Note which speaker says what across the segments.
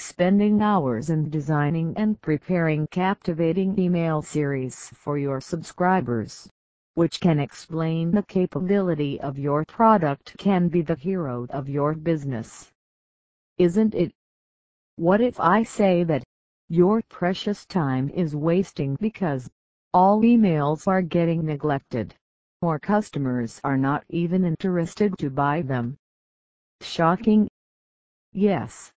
Speaker 1: spending hours in designing and preparing captivating email series for your subscribers, which can explain the capability of your product can be the hero of your business. Isn't it? What if I say that your precious time is wasting because all emails are getting neglected, or customers are not even interested to buy them? Shocking? Yes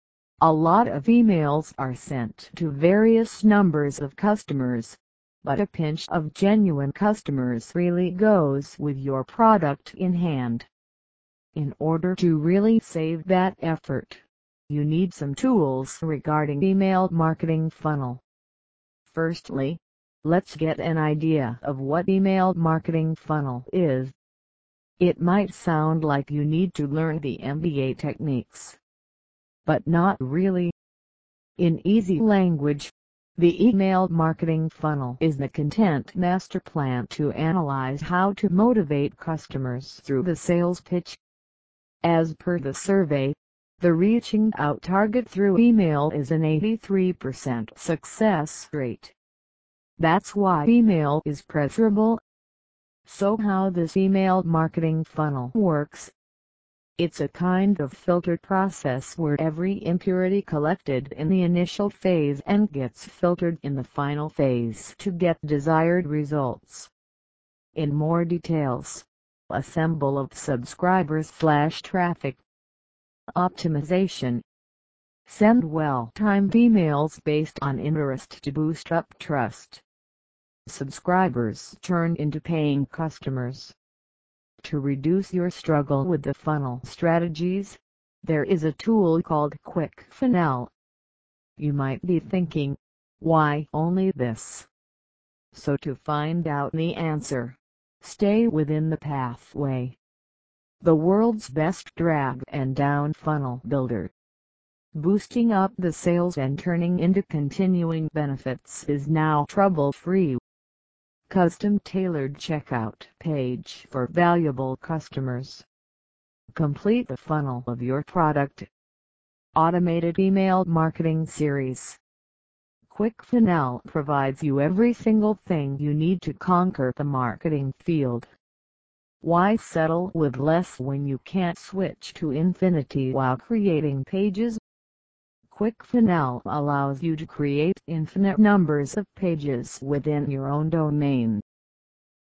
Speaker 1: a lot of emails are sent to various numbers of customers, but a pinch of genuine customers really goes with your product in hand. In order to really save that effort, you need some tools regarding email marketing funnel. Firstly, let's get an idea of what email marketing funnel is. It might sound like you need to learn the MBA techniques but not really. In easy language, the email marketing funnel is the content master plan to analyze how to motivate customers through the sales pitch. As per the survey, the reaching out target through email is an 83% success rate. That's why email is preferable. So how this email marketing funnel works it's a kind of filtered process where every impurity collected in the initial phase and gets filtered in the final phase to get desired results. In more details, assemble of subscribers slash traffic. Optimization Send well-timed emails based on interest to boost up trust. Subscribers turn into paying customers. To reduce your struggle with the funnel strategies, there is a tool called Kwik Funnel. You might be thinking, why only this? So to find out the answer, stay within the pathway. The world's best drag and down funnel builder. Boosting up the sales and turning into continuing benefits is now trouble-free custom-tailored checkout page for valuable customers. Complete the funnel of your product. Automated email marketing series. ClickFunnels provides you every single thing you need to conquer the marketing field. Why settle with less when you can't switch to infinity while creating pages? ClickFunnels allows you to create infinite numbers of pages within your own domain.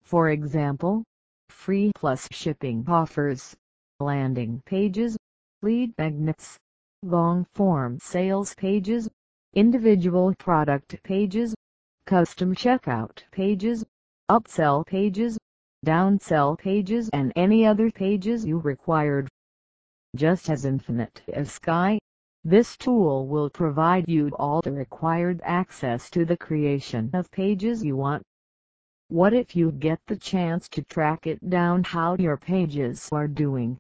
Speaker 1: For example, free plus shipping offers, landing pages, lead magnets, long-form sales pages, individual product pages, custom checkout pages, upsell pages, downsell pages and any other pages you required. Just as infinite as sky, this tool will provide you all the required access to the creation of pages you want. What if you get the chance to track it down how your pages are doing?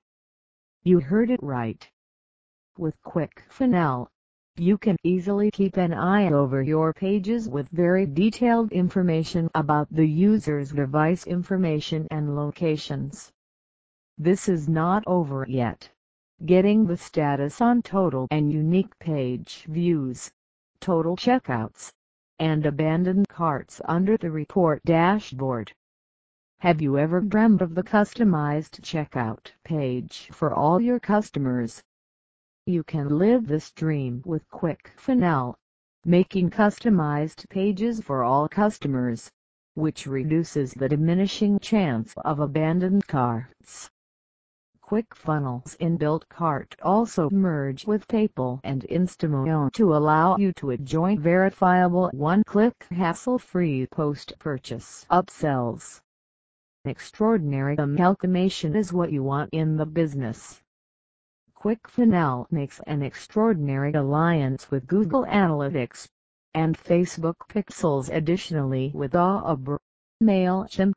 Speaker 1: You heard it right. With ClickFunnels, you can easily keep an eye over your pages with very detailed information about the user's device information and locations. This is not over yet getting the status on total and unique page views, total checkouts, and abandoned carts under the report dashboard. Have you ever dreamed of the customized checkout page for all your customers? You can live this dream with ClickFunnels, making customized pages for all customers, which reduces the diminishing chance of abandoned carts. ClickFunnels inbuilt cart also merge with PayPal and Instamo to allow you to enjoy verifiable one-click hassle-free post-purchase upsells. Extraordinary amalgamation is what you want in the business. ClickFunnels makes an extraordinary alliance with Google Analytics and Facebook Pixels additionally with Aweber, MailChimp,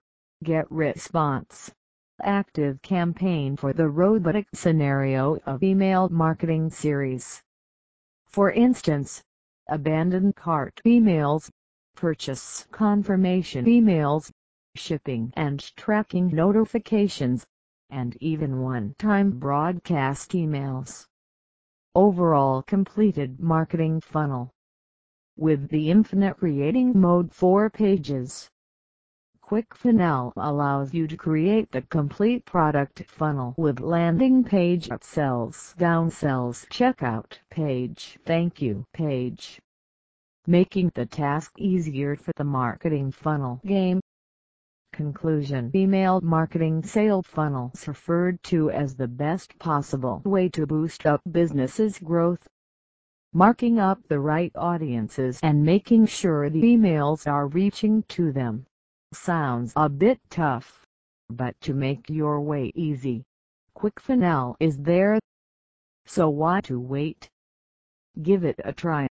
Speaker 1: GetResponse ActiveCampaign for the robotic scenario of email marketing series. For instance, abandoned cart emails, purchase confirmation emails, shipping and tracking notifications, and even one-time broadcast emails. overall completed marketing funnel. With the infinite creating mode 4 pages, ClickFunnels allows you to create the complete product funnel with landing page upsells, downsells, checkout page, thank you page, making the task easier for the marketing funnel game. Conclusion Email marketing sale funnels referred to as the best possible way to boost up businesses growth. Marking up the right audiences and making sure the emails are reaching to them. Sounds a bit tough, but to make your way easy, ClickFunnels is there. So why to wait? Give it a try.